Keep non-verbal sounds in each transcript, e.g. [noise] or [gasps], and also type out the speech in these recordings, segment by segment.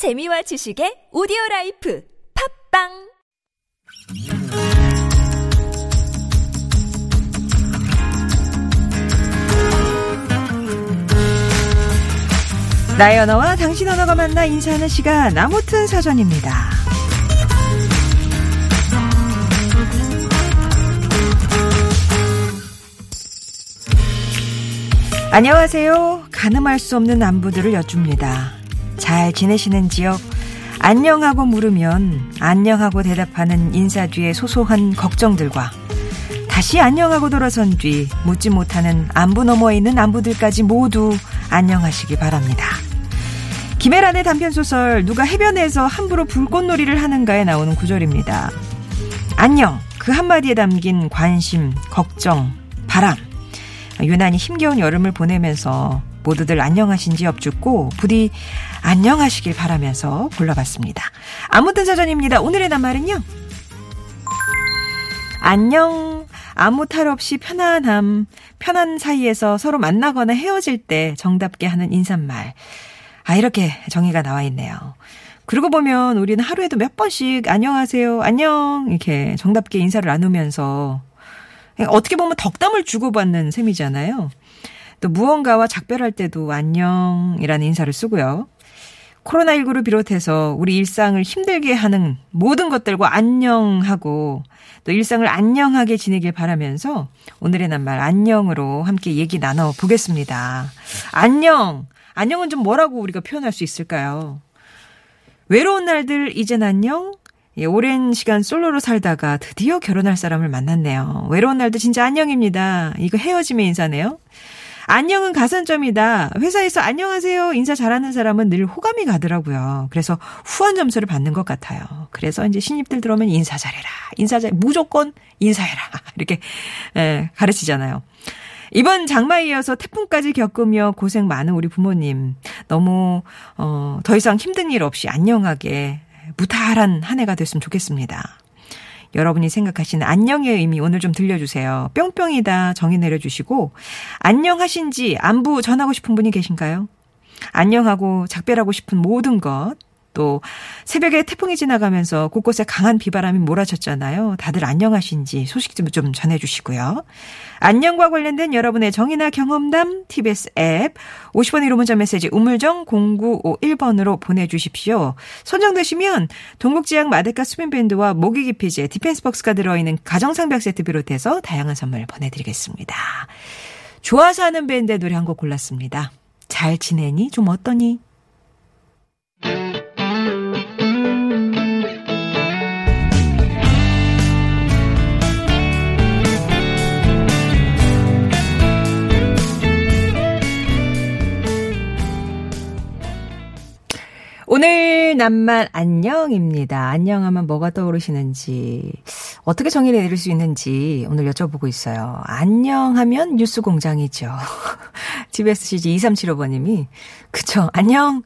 재미와 지식의 오디오 life 팟빵 나의 언어와 당신 언어가 만나 인사하는 시간 아무튼 사전입니다. 안녕하세요. 가늠할 수 없는 안부들을 여쭙니다. 잘 지내시는지요? 안녕하고 물으면 안녕하고 대답하는 인사 뒤에 소소한 걱정들과 다시 안녕하고 돌아선 뒤 묻지 못하는 안부 너머에 있는 안부들까지 모두 안녕하시기 바랍니다. 김혜란의 단편소설 누가 해변에서 함부로 불꽃놀이를 하는가에 나오는 구절입니다. 안녕 그 한마디에 담긴 관심, 걱정, 바람 유난히 힘겨운 여름을 보내면서 모두들 안녕하신지 엽죽고 부디 안녕하시길 바라면서 골라봤습니다. 아무튼 사전입니다. 오늘의 낱말은요. 안녕. 아무 탈 없이 편안함, 편한 사이에서 서로 만나거나 헤어질 때 정답게 하는 인사말. 아, 이렇게 정의가 나와 있네요. 그러고 보면 우리는 하루에도 몇 번씩 안녕하세요, 안녕, 이렇게 정답게 인사를 나누면서 어떻게 보면 덕담을 주고받는 셈이잖아요. 또 무언가와 작별할 때도 안녕이라는 인사를 쓰고요. 코로나19를 비롯해서 우리 일상을 힘들게 하는 모든 것들과 안녕하고 또 일상을 안녕하게 지내길 바라면서 오늘의 낱말 안녕으로 함께 얘기 나눠 보겠습니다. 안녕! 안녕은 좀 뭐라고 우리가 표현할 수 있을까요? 외로운 날들 이젠 안녕? 예, 오랜 시간 솔로로 살다가 드디어 결혼할 사람을 만났네요. 외로운 날도 진짜 안녕입니다. 이거 헤어짐의 인사네요. 안녕은 가산점이다. 회사에서 안녕하세요 인사 잘하는 사람은 늘 호감이 가더라고요. 그래서 후한 점수를 받는 것 같아요. 그래서 이제 신입들 들어오면 인사 잘해라. 인사 잘 무조건 인사해라. [laughs] 이렇게 예, 가르치잖아요. 이번 장마에 이어서 태풍까지 겪으며 고생 많은 우리 부모님 너무 어, 더 이상 힘든 일 없이 안녕하게 무탈한 한 해가 됐으면 좋겠습니다. 여러분이 생각하시는 안녕의 의미 오늘 좀 들려주세요. 뿅뿅이다 정의 내려주시고 안녕하신지 안부 전하고 싶은 분이 계신가요? 안녕하고 작별하고 싶은 모든 것. 또 새벽에 태풍이 지나가면서 곳곳에 강한 비바람이 몰아쳤잖아요. 다들 안녕하신지 소식 좀, 좀 전해주시고요. 안녕과 관련된 여러분의 정의나 경험담 TBS 앱 50원 1호 문자 메시지 우물정 0951번으로 보내주십시오. 선정되시면 동국지향 마데카 습윤밴드와 모기 기피제 디펜스 박스가 들어있는 가정상비 세트 비롯해서 다양한 선물 보내드리겠습니다. 좋아서 하는 밴드의 노래 한 곡 골랐습니다. 잘 지내니? 좀 어떠니? 오늘 낱말 안녕입니다. 안녕하면 뭐가 떠오르시는지, 어떻게 정의를 내릴 수 있는지 오늘 여쭤보고 있어요. 안녕하면 뉴스 공장이죠. TBS CG 2375번님이, 그쵸, 안녕.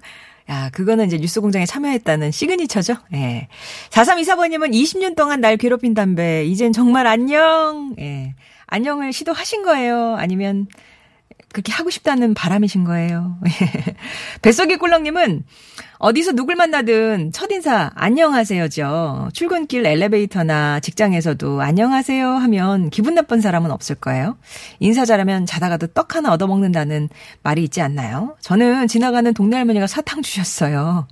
야, 그거는 이제 뉴스 공장에 참여했다는 시그니처죠? 예. 4324번님은 20년 동안 날 괴롭힌 담배, 이젠 정말 안녕. 예. 안녕을 시도하신 거예요? 아니면, 그렇게 하고 싶다는 바람이신 거예요. [laughs] 뱃속의 꿀렁님은 어디서 누굴 만나든 첫인사 안녕하세요죠. 출근길 엘리베이터나 직장에서도 안녕하세요 하면 기분 나쁜 사람은 없을 거예요. 인사 잘하면 자다가도 떡 하나 얻어먹는다는 말이 있지 않나요? 저는 지나가는 동네 할머니가 사탕 주셨어요.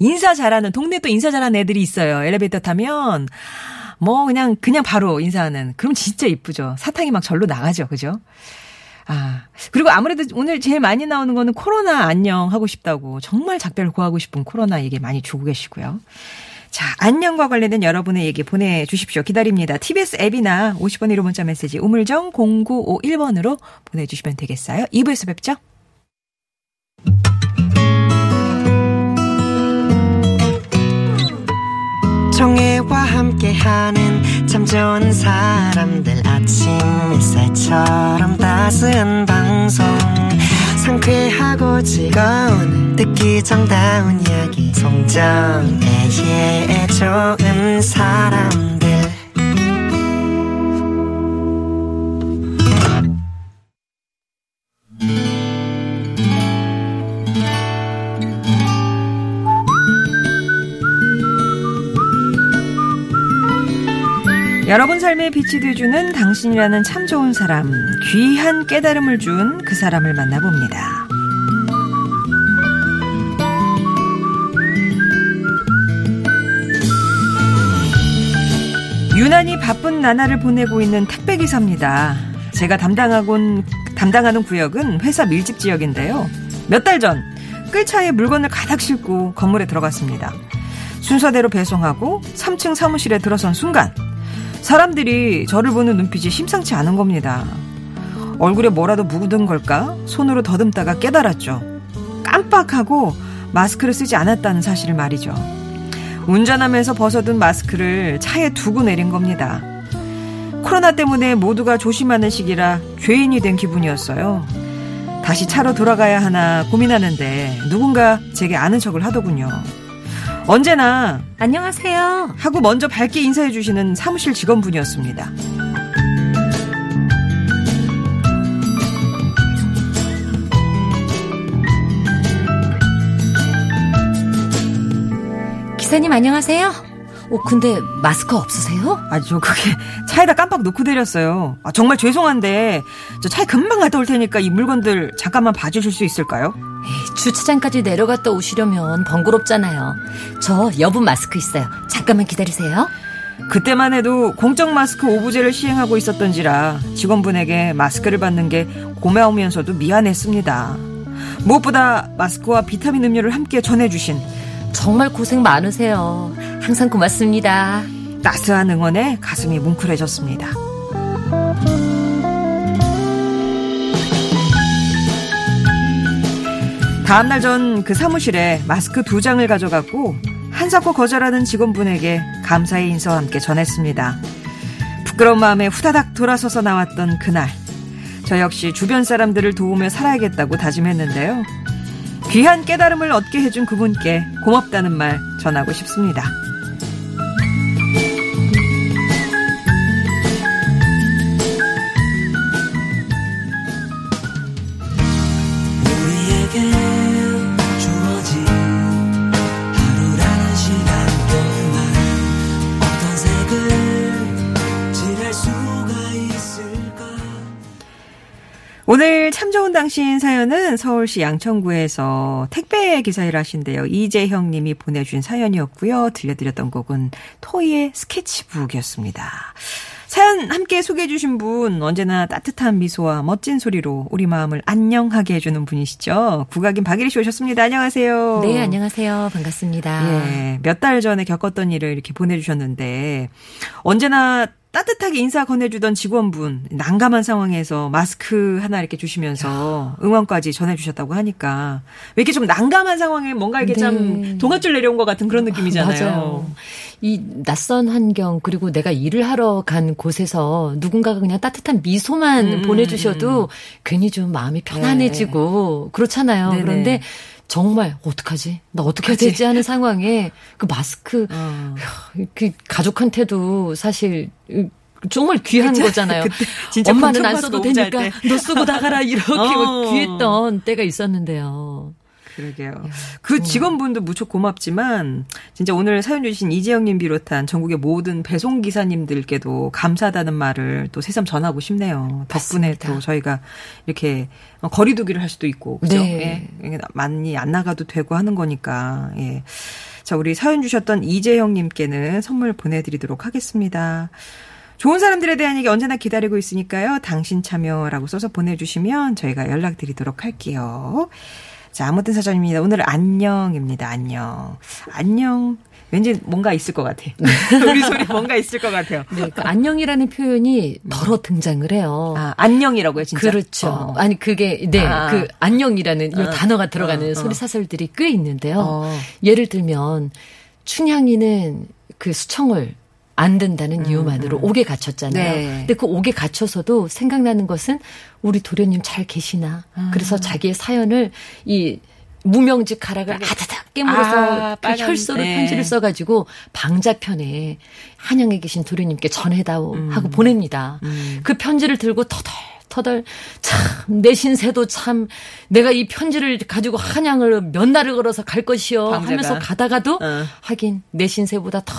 인사 잘하는 동네 또 인사 잘하는 애들이 있어요. 엘리베이터 타면 뭐 그냥 그냥 바로 인사하는 그럼 진짜 이쁘죠. 사탕이 막 절로 나가죠. 그죠? 아, 그리고 아무래도 오늘 제일 많이 나오는 거는 코로나 안녕 하고 싶다고 정말 작별 구하고 싶은 코로나 얘기 많이 주고 계시고요. 자, 안녕과 관련된 여러분의 얘기 보내주십시오. 기다립니다. TBS 앱이나 50번 1호 문자 메시지 우물정 0951번으로 보내주시면 되겠어요. 2부에서 뵙죠. 정혜와 함께하는 참 좋은 사람들 아침 햇살처럼 따스한 방송. 상쾌하고 즐거운 듣기 정다운 이야기. 송정애의 좋은 사람들 여러분 삶에 빛이 돼주는 당신이라는 참 좋은 사람, 귀한 깨달음을 준 그 사람을 만나봅니다. 유난히 바쁜 나날을 보내고 있는 택배기사입니다. 제가 담당하곤, 담당하는 구역은 회사 밀집 지역인데요. 몇 달 전, 끌차에 물건을 가득 싣고 건물에 들어갔습니다. 순서대로 배송하고 3층 사무실에 들어선 순간, 사람들이 저를 보는 눈빛이 심상치 않은 겁니다. 얼굴에 뭐라도 묻은 걸까? 손으로 더듬다가 깨달았죠. 깜빡하고 마스크를 쓰지 않았다는 사실을 말이죠. 운전하면서 벗어둔 마스크를 차에 두고 내린 겁니다. 코로나 때문에 모두가 조심하는 시기라 죄인이 된 기분이었어요. 다시 차로 돌아가야 하나 고민하는데 누군가 제게 아는 척을 하더군요. 언제나 안녕하세요. 하고 먼저 밝게 인사해 주시는 사무실 직원분이었습니다. 기사님 안녕하세요. 어, 근데 마스크 없으세요? 아, 저 그게 차에다 깜빡 놓고 내렸어요. 아, 정말 죄송한데 저 차에 금방 갔다 올 테니까 이 물건들 잠깐만 봐주실 수 있을까요? 에이, 주차장까지 내려갔다 오시려면 번거롭잖아요. 저 여분 마스크 있어요. 잠깐만 기다리세요. 그때만 해도 공적 마스크 오부제를 시행하고 있었던지라 직원분에게 마스크를 받는 게 고마우면서도 미안했습니다. 무엇보다 마스크와 비타민 음료를 함께 전해주신 정말 고생 많으세요. 항상 고맙습니다. 따스한 응원에 가슴이 뭉클해졌습니다. 다음 날 전 그 사무실에 마스크 두 장을 가져갔고 한사코 거절하는 직원분에게 감사의 인사와 함께 전했습니다. 부끄러운 마음에 후다닥 돌아서서 나왔던 그날 저 역시 주변 사람들을 도우며 살아야겠다고 다짐했는데요. 귀한 깨달음을 얻게 해준 그분께 고맙다는 말 전하고 싶습니다. 당신 사연은 서울시 양천구에서 택배 기사 일 하신대요. 이재형 님이 보내준 사연이었고요. 들려드렸던 곡은 토이의 스케치북이었습니다. 사연 함께 소개해 주신 분 언제나 따뜻한 미소와 멋진 소리로 우리 마음을 안녕하게 해주는 분이시죠. 국악인 박예리 씨 오셨습니다. 안녕하세요. 네, 안녕하세요. 반갑습니다. 예, 몇 달 전에 겪었던 일을 이렇게 보내주셨는데 언제나 따뜻하게 인사 건네주던 직원분 난감한 상황에서 마스크 하나 이렇게 주시면서 응원까지 전해주셨다고 하니까 왜 이렇게 좀 난감한 상황에 뭔가 이렇게 네. 참 동아줄 내려온 것 같은 그런 느낌이잖아요. 맞아요. 이 낯선 환경 그리고 내가 일을 하러 간 곳에서 누군가가 그냥 따뜻한 미소만 음, 보내주셔도 괜히 좀 마음이 편안해지고 그렇잖아요. 네네. 그런데 정말 어떡하지? 나 어떻게 해야? 되지 하는 상황에 그 마스크 어. 그 가족한테도 사실 정말 귀한 그쵸? 거잖아요. [laughs] 엄마는 안 써도 되니까 때. 너 쓰고 나가라 이렇게 [laughs] 어. 귀했던 때가 있었는데요. 그러게요. 그 직원분도 무척 고맙지만 진짜 오늘 사연 주신 이재영님 비롯한 전국의 모든 배송 기사님들께도 감사하다는 말을 또 새삼 전하고 싶네요. 덕분에 맞습니다. 또 저희가 이렇게 거리두기를 할 수도 있고 그죠? 네. 예. 많이 안 나가도 되고 하는 거니까. 예. 자, 우리 사연 주셨던 이재영님께는 선물 보내드리도록 하겠습니다. 좋은 사람들에 대한 얘기 언제나 기다리고 있으니까요. 당신 참여라고 써서 보내주시면 저희가 연락드리도록 할게요. 자, 아무튼 사전입니다. 오늘 안녕입니다. 안녕. 안녕. 왠지 뭔가 있을 것 같아. 우리 [laughs] 소리 뭔가 있을 것 같아요. 네, 그 안녕이라는 표현이 더러 등장을 해요. 아, 안녕이라고요, 진짜? 그렇죠. 어. 아니 그게 네, 아. 그 안녕이라는 이 어. 단어가 들어가는 어, 소리 어. 사설들이 꽤 있는데요. 어. 예를 들면 춘향이는 그 수청을 안 든다는 이유만으로 옥에 갇혔잖아요. 음, 네. 근데 그 옥에 갇혀서도 생각나는 것은 우리 도련님 잘 계시나. 아. 그래서 자기의 사연을 이 무명지 가락을 아다닥 깨물어서 아, 그 혈서로 네. 편지를 써가지고 방자편에 한양에 계신 도련님께 전해다오 하고 보냅니다. 음. 그 편지를 들고 터덜 터덜 참 내 신세도 참 내가 이 편지를 가지고 한양을 몇 날을 걸어서 갈 것이요 방자가. 하면서 가다가도 어. 하긴 내 신세보다 더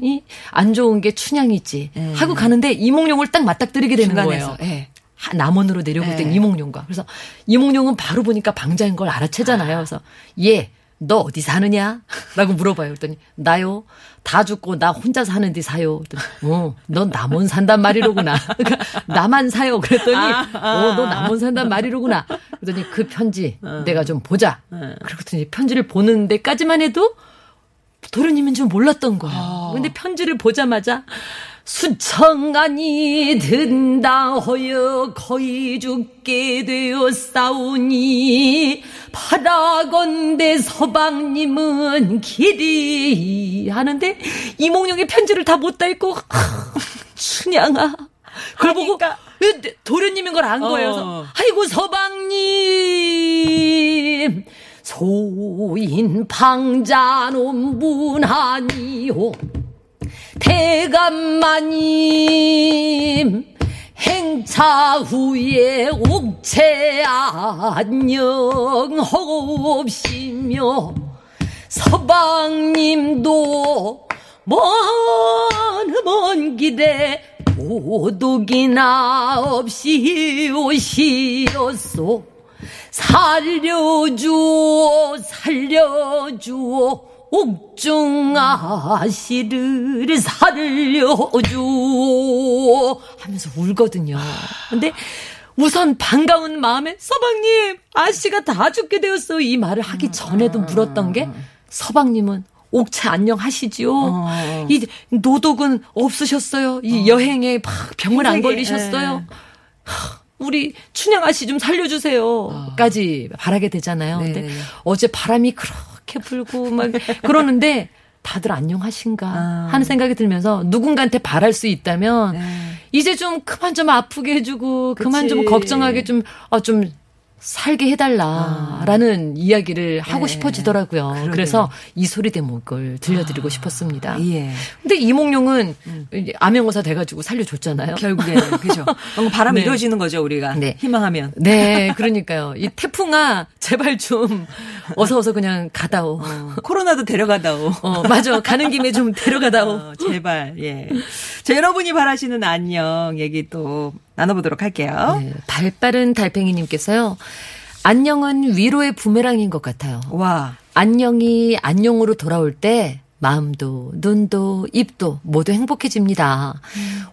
이안 좋은 게 춘향이지 네. 하고 가는데 이몽룡을 딱 맞닥뜨리게 되는 중간에서. 거예요. 예. 하- 남원으로 내려올 때 네. 이몽룡과 그래서 이몽룡은 바로 보니까 방자인 걸 알아채잖아요. 그래서 얘너 어디 사느냐? [laughs] 라고 물어봐요. 그랬더니 나요. 다 죽고 나 혼자 사는 데 사요. 그랬더니 어, 넌 남원 산단 말이로구나. [laughs] 그러니까 나만 사요. 그랬더니 어, 너 남원 산단 말이로구나. 그랬더니 그 편지 내가 좀 보자. 그러더니 편지를 보는 데까지만 해도 도련님인 줄 몰랐던 거예요. 근데 편지를 보자마자 수청안이 든다 허여 거의 죽게 되었사오니 바라건대 서방님은 길이 하는데 이몽룡의 편지를 다못다 읽고 아, 춘향아. 그걸 보고 도련님인 걸 안 거예요. 그래서 아이고 서방님 소인 방자놈 문하니요. 대감마님 행차 후에 옥체 안녕하옵시며 서방님도 먼먼 길에 오독이나 없이 오시었소 살려주오 살려주오 옥중아씨를 살려주오 하면서 울거든요. 근데 우선 반가운 마음에 서방님 아씨가 다 죽게 되었어 이 말을 하기 전에도 물었던 게 서방님은 옥차 안녕하시지요. 이 노독은 없으셨어요. 이 여행에 막 병을 안 걸리셨어요. 하, 우리 춘향 아씨 좀 살려주세요.까지 바라게 되잖아요. 근데 네네. 어제 바람이 그렇게 불고 막 그러는데 다들 안녕하신가 아. 하는 생각이 들면서 누군가한테 바랄 수 있다면 네. 이제 좀 그만 좀 아프게 해주고 그만 좀 그치. 걱정하게 좀, 아, 좀 살게 해달라라는 이야기를 하고 아. 네. 싶어지더라고요. 그러게요. 그래서 이 소리 대목을 들려드리고 싶었습니다. 예. 근데 이몽룡은 이제 암행어사 돼가지고 살려줬잖아요. 결국에는 그죠. [laughs] 뭔가 바람이 네. 이루어지는 거죠 우리가 네. 희망하면. 네, 그러니까요. 이 태풍아, 제발 좀 어서 어서 그냥 가다오. 어, 코로나도 데려가다오. 어, 맞아. 가는 김에 좀 데려가다오. 어, 제발 예. 자 여러분이 바라시는 안녕 얘기 또 나눠보도록 할게요. 네, 발빠른 달팽이님께서요. 안녕은 위로의 부메랑인 것 같아요. 와. 안녕이 안녕으로 돌아올 때 마음도 눈도 입도 모두 행복해집니다.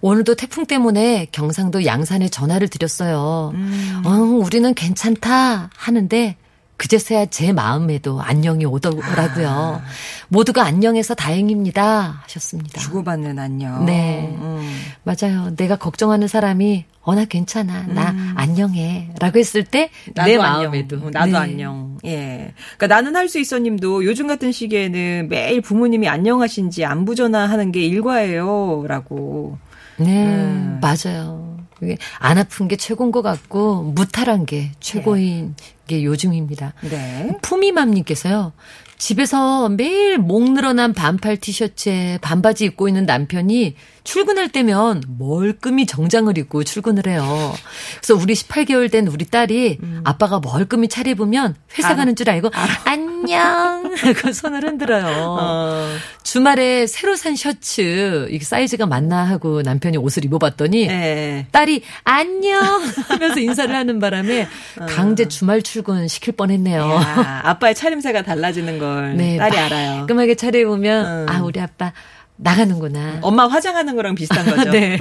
오늘도 태풍 때문에 경상도 양산에 전화를 드렸어요. 어, 우리는 괜찮다 하는데 그제서야 제 마음에도 안녕이 오더라고요. 모두가 안녕해서 다행입니다 하셨습니다. 주고받는 안녕. 네. 음. 맞아요. 내가 걱정하는 사람이 어 나 괜찮아. 나 안녕해. 라고 했을 때 내 마음에도 안녕. 어, 나도 네. 안녕. 예. 그러니까 나는 할 수 있어 님도 요즘 같은 시기에는 매일 부모님이 안녕하신지 안부 전화하는 게 일과예요 라고. 네, 음. 맞아요. 안 아픈 게 최고인 것 같고 무탈한 게 최고인 게 요즘입니다. 네. 푸미맘님께서요. 집에서 매일 목 늘어난 반팔 티셔츠에 반바지 입고 있는 남편이 출근할 때면 멀끔히 정장을 입고 출근을 해요. 그래서 우리 18개월 된 우리 딸이 아빠가 멀끔히 차려입으면 회사. 가는 줄 알고 안녕 하고 [laughs] 손을 흔들어요. 어. 주말에 새로 산 셔츠 이게 사이즈가 맞나 하고 남편이 옷을 입어봤더니 예. 딸이 안녕 하면서 인사를 하는 바람에 강제 주말 출근 시킬 뻔했네요. 야, [laughs] 아빠의 차림새가 달라지는 걸 네, 딸이 알아요. 깔끔하게 차려입으면 음. 아 우리 아빠 나가는구나. 엄마 화장하는 거랑 비슷한 [laughs] 거죠. 네.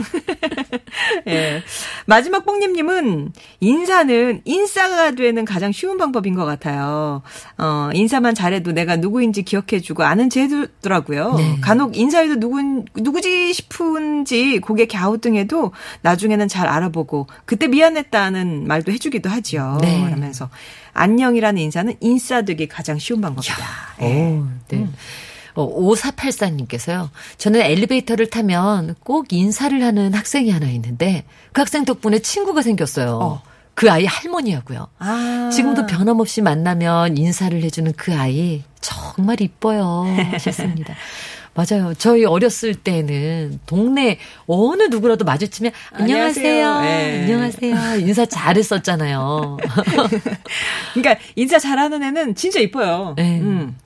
[laughs] 예. 마지막 뽕님님은 인사는 인싸가 되는 가장 쉬운 방법인 것 같아요. 어, 인사만 잘해도 내가 누구인지 기억해주고 아는 제도더라고요. 네. 간혹 인사에도 누구, 누구지 싶은지 고개 갸우뚱해도 나중에는 잘 알아보고 그때 미안했다는 말도 해주기도 하지요. 네. 그러면서 안녕이라는 인사는 인싸되기 가장 쉬운 방법이다. 예. 오, 네. 어, 5484님께서요. 저는 엘리베이터를 타면 꼭 인사를 하는 학생이 하나 있는데 그 학생 덕분에 친구가 생겼어요. 어. 그 아이 할머니하고요. 아. 지금도 변함없이 만나면 인사를 해주는 그 아이 정말 이뻐요 하셨습니다. [laughs] 맞아요. 저희 어렸을 때는 동네 어느 누구라도 마주치면 안녕하세요. 안녕하세요. 예. 안녕하세요. 인사 잘했었잖아요. [laughs] 그러니까 인사 잘하는 애는 진짜 이뻐요. 네. 음.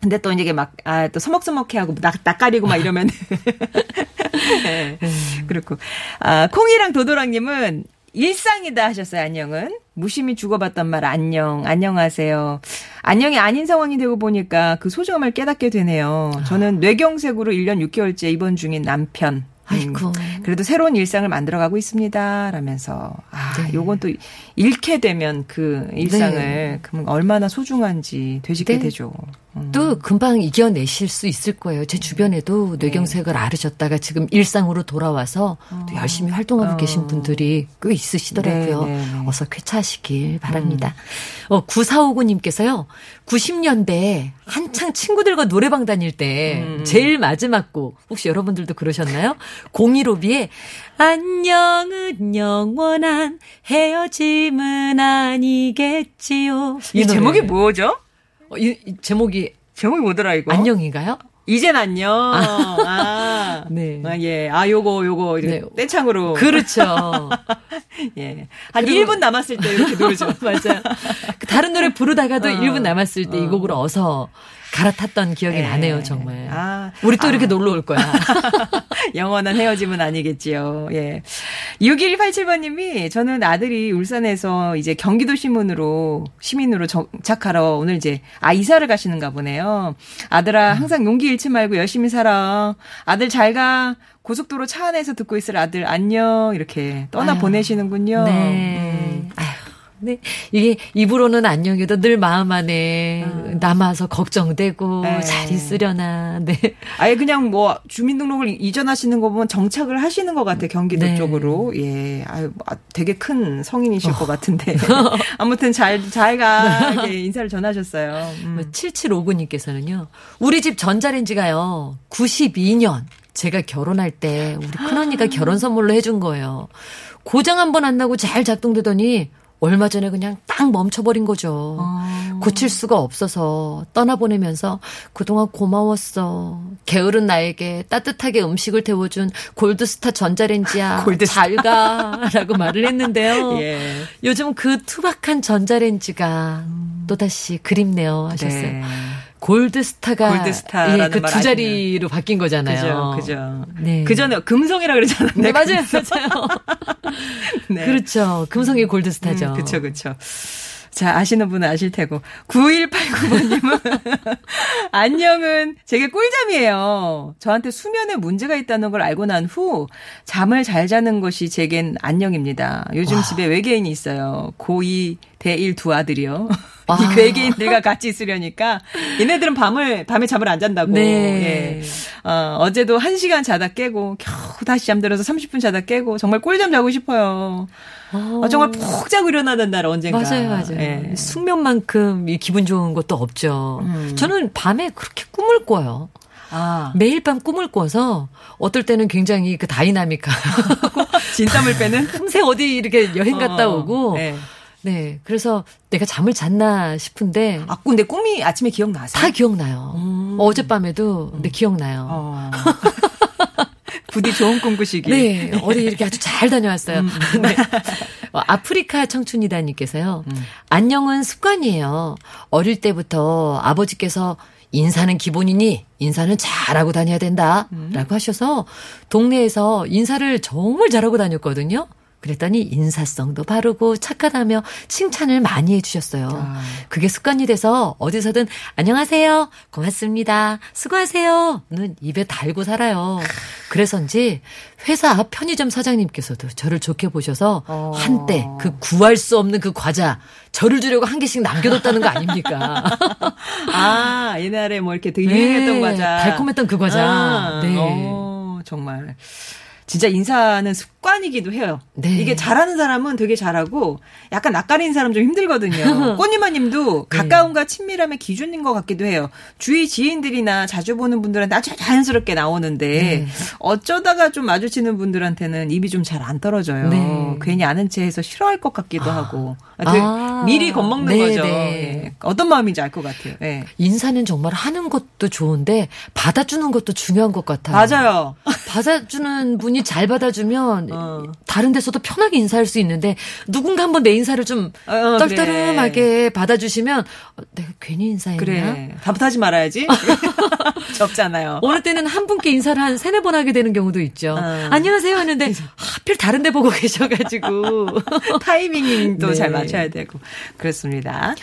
근데 또 이게 막, 아, 또 서먹서먹해하고, 낯, 낯가리고 막 이러면. [laughs] 네. 그렇고. 아, 콩이랑 도도랑님은 일상이다 하셨어요, 안녕은. 무심히 주고받던 말, 안녕, 안녕하세요. 안녕이 아닌 상황이 되고 보니까 그 소중함을 깨닫게 되네요. 저는 뇌경색으로 1년 6개월째 입원 중인 남편. 음, 아이고. 그래도 새로운 일상을 만들어가고 있습니다. 라면서. 아, 네. 요건 또 잃게 되면 그 일상을 네. 그럼 얼마나 소중한지 되짚게 네. 되죠. 음. 또 금방 이겨내실 수 있을 거예요. 제 주변에도 뇌경색을 앓으셨다가 지금 일상으로 돌아와서 또 열심히 활동하고 어. 계신 분들이 꽤 있으시더라고요. 네, 네, 네. 어서 쾌차하시길 바랍니다. 어, 9459님께서요. 90년대 한창 친구들과 노래방 다닐 때 음. 제일 마지막 곡 혹시 여러분들도 그러셨나요? 015B의 안녕은 영원한 헤어짐은 아니겠지요. 이. 제목이 뭐죠? 어, 이, 이 제목이 제목이 뭐더라 이거? 안녕인가요? 이젠 안녕. 아, [laughs] 네. 아, 예. 아, 요거, 요거, 이렇게 네. 떼창으로. 그렇죠. [laughs] 예. 한 그리고- 1분 남았을 때 이렇게 노래죠. [laughs] 맞아요. 그 다른 노래 부르다가도 어. 1분 남았을 때이 곡을 어서 갈아탔던 기억이 예. 나네요, 정말. 아. 우리 또 이렇게 아. 놀러 올 거야. 영원한 헤어짐은 아니겠지요. 예. 6187번님이 저는 아들이 울산에서 이제 경기도 시민으로 시민으로 정착하러 오늘 이제 아 이사를 가시는가 보네요. 아들아 항상 용기 잃지 말고 열심히 살아. 아들 잘 가. 고속도로 차 안에서 듣고 있을 아들 안녕 이렇게 떠나 아유. 보내시는군요. 네. 음. 네. 이게 입으로는 안녕해도 늘 마음 안에 남아서 걱정되고 네. 잘 있으려나. 네. 아예 그냥 뭐 주민등록을 이전하시는 거 보면 정착을 하시는 것 같아 경기도 네. 쪽으로 예 아유 아, 되게 큰 성인이실 것 같은데 [laughs] 아무튼 잘 잘가 [laughs] 인사를 전하셨어요. 음. 뭐 7759님께서는요. 우리 집 전자레인지가요. 92년 제가 결혼할 때 우리 큰언니가 [gasps] 결혼 선물로 해준 거예요. 고장 한 번 안 나고 잘 작동되더니 얼마 전에 그냥 딱 멈춰버린 거죠. 고칠 수가 없어서 떠나보내면서 그동안 고마웠어. 게으른 나에게 따뜻하게 음식을 데워준 골드스타 전자레인지야. [laughs] 골드스타. 잘 가. [laughs] 라고 말을 했는데요. 예. 요즘 그 투박한 전자레인지가 또다시 그립네요 하셨어요. 네. 골드스타가 골드스타라는 예, 그말두 자리로 바뀐 거잖아요. 그죠, 그죠. 네. 그 전에 금성이라 그러잖아요. 네, 맞아요, 맞아요. [laughs] 네. 그렇죠. 금성의 골드스타죠. 음, 그쵸, 그쵸. 자, 아시는 분은 아실 테고. 9189번님은, [laughs] 안녕은 제게 꿀잠이에요. 저한테 수면에 문제가 있다는 걸 알고 난 후, 잠을 잘 자는 것이 제겐 안녕입니다. 요즘 집에 외계인이 있어요. 고2, 대1 두 아들이요. 와. [laughs] 이 외계인들과 같이 있으려니까, 얘네들은 밤을, 밤에 잠을 안 잔다고. 네. 예. 어, 어제도 1 시간 자다 깨고, 겨우 다시 잠들어서 30분 자다 깨고, 정말 꿀잠 자고 싶어요. 어. 아, 정말 푹 자고 일어나는 날 언젠가. 맞아요, 맞아요. 예. 숙면만큼 이 기분 좋은 것도 없죠. 음. 저는 밤에 그렇게 꿈을 꿔요. 아, 매일 밤 꿈을 꿔서 어떨 때는 굉장히 그 다이나믹하고 [laughs] 진땀을 빼는? [laughs] 금세 어디 이렇게 여행 갔다 어, 오고 네. 네. 그래서 내가 잠을 잤나 싶은데 아, 근데 꿈이 아침에 기억나세요? 다 기억나요. 음. 어젯밤에도 네, 기억나요. 어. [laughs] 부디 좋은 꿈 꾸시길. 네, 어디 이렇게 아주 잘 다녀왔어요. 음. [laughs] 네. 어, 아프리카 청춘이다님께서요. 음. 안녕은 습관이에요. 어릴 때부터 아버지께서 인사는 기본이니 인사는 잘하고 다녀야 된다. 음. 라고 하셔서 동네에서 인사를 정말 잘하고 다녔거든요. 그랬더니 인사성도 바르고 착하다며 칭찬을 많이 해주셨어요. 아. 그게 습관이 돼서 어디서든 안녕하세요, 고맙습니다, 수고하세요는 입에 달고 살아요. 그래서인지 회사 앞 편의점 사장님께서도 저를 좋게 보셔서 어. 한때 그 구할 수 없는 그 과자 저를 주려고 한 개씩 남겨뒀다는 거 아닙니까? [laughs] 아, 옛날에 뭐 이렇게 되게 유행했던 네, 과자. 달콤했던 그 과자. 아, 네. 어, 정말. 진짜 인사는 습관이기도 해요. 네. 이게 잘하는 사람은 되게 잘하고 약간 낯가리는 사람 좀 힘들거든요. [laughs] 꽃님아님도 네. 가까움과 친밀함의 기준인 것 같기도 해요. 주위 지인들이나 자주 보는 분들한테 아주 자연스럽게 나오는데 네. 어쩌다가 좀 마주치는 분들한테는 입이 좀 잘 안 떨어져요. 네. 괜히 아는 체해서 싫어할 것 같기도 하고 되게, 아. 아. 미리 겁먹는 네, 거죠. 네. 예. 어떤 마음인지 알 것 같아요. 예. 인사는 정말 하는 것도 좋은데 받아주는 것도 중요한 것 같아요. 맞아요. 받아주는 분이 잘 받아주면 어. 다른 데서도 편하게 인사할 수 있는데 누군가 한번 내 인사를 좀 어, 떨떠름하게 받아주시면 어, 내가 괜히 인사했나? 그래. 답답하지 말아야지. [laughs] 접잖아요. 어느 때는 한 분께 인사를 한 세네 번 하게 되는 경우도 있죠. 어. 안녕하세요 하는데 하필 다른 데 보고 [laughs] 계셔가지고. [laughs] 타이밍도 네. 잘 맞춰야 되고 그렇습니다.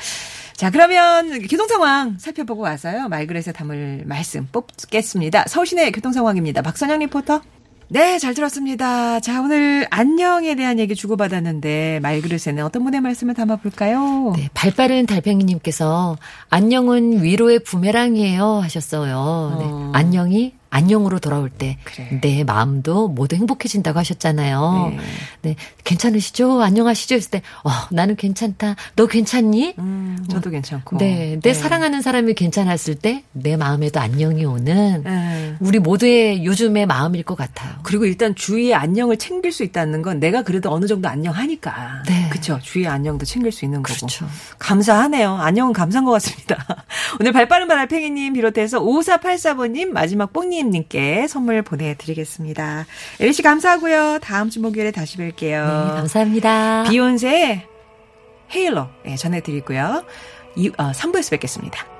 자 그러면 교통 상황 살펴보고 와서요 말그릇에 담을 말씀 뽑겠습니다. 서울시내 교통 상황입니다. 박선영 리포터. 네, 잘 들었습니다. 자, 오늘 안녕에 대한 얘기 주고받았는데 말그릇에는 어떤 분의 말씀을 담아볼까요? 네, 발빠른 달팽이님께서 안녕은 위로의 부메랑이에요 하셨어요. 네, 어. 안녕이 안녕으로 돌아올 때내 그래. 마음도 모두 행복해진다고 하셨잖아요. 네. 네. 괜찮으시죠? 안녕하시죠? 했을 때, 어, 나는 괜찮다. 너 괜찮니? 음, 저도 괜찮고. 네, 내 사랑하는 사람이 괜찮았을 때 내 마음에도 안녕이 오는 네. 우리 모두의 요즘의 마음일 것 같아요. 그리고 일단 주위의 안녕을 챙길 수 있다는 건 내가 그래도 어느 정도 안녕하니까. 네. 그렇죠. 주위의 안녕도 챙길 수 있는 거고. 그렇죠. 감사하네요. 안녕은 감사한 것 같습니다. [laughs] 오늘 발빠른 바달팽이님 비롯해서 5484번님 마지막 뽕님님께 선물 보내드리겠습니다. 엘씨 감사하고요. 다음 주 목요일에 다시 뵐게요. 네, 감사합니다. 비욘세의 헤일러 네, 전해드리고요. 이, 어, 3부에서 뵙겠습니다.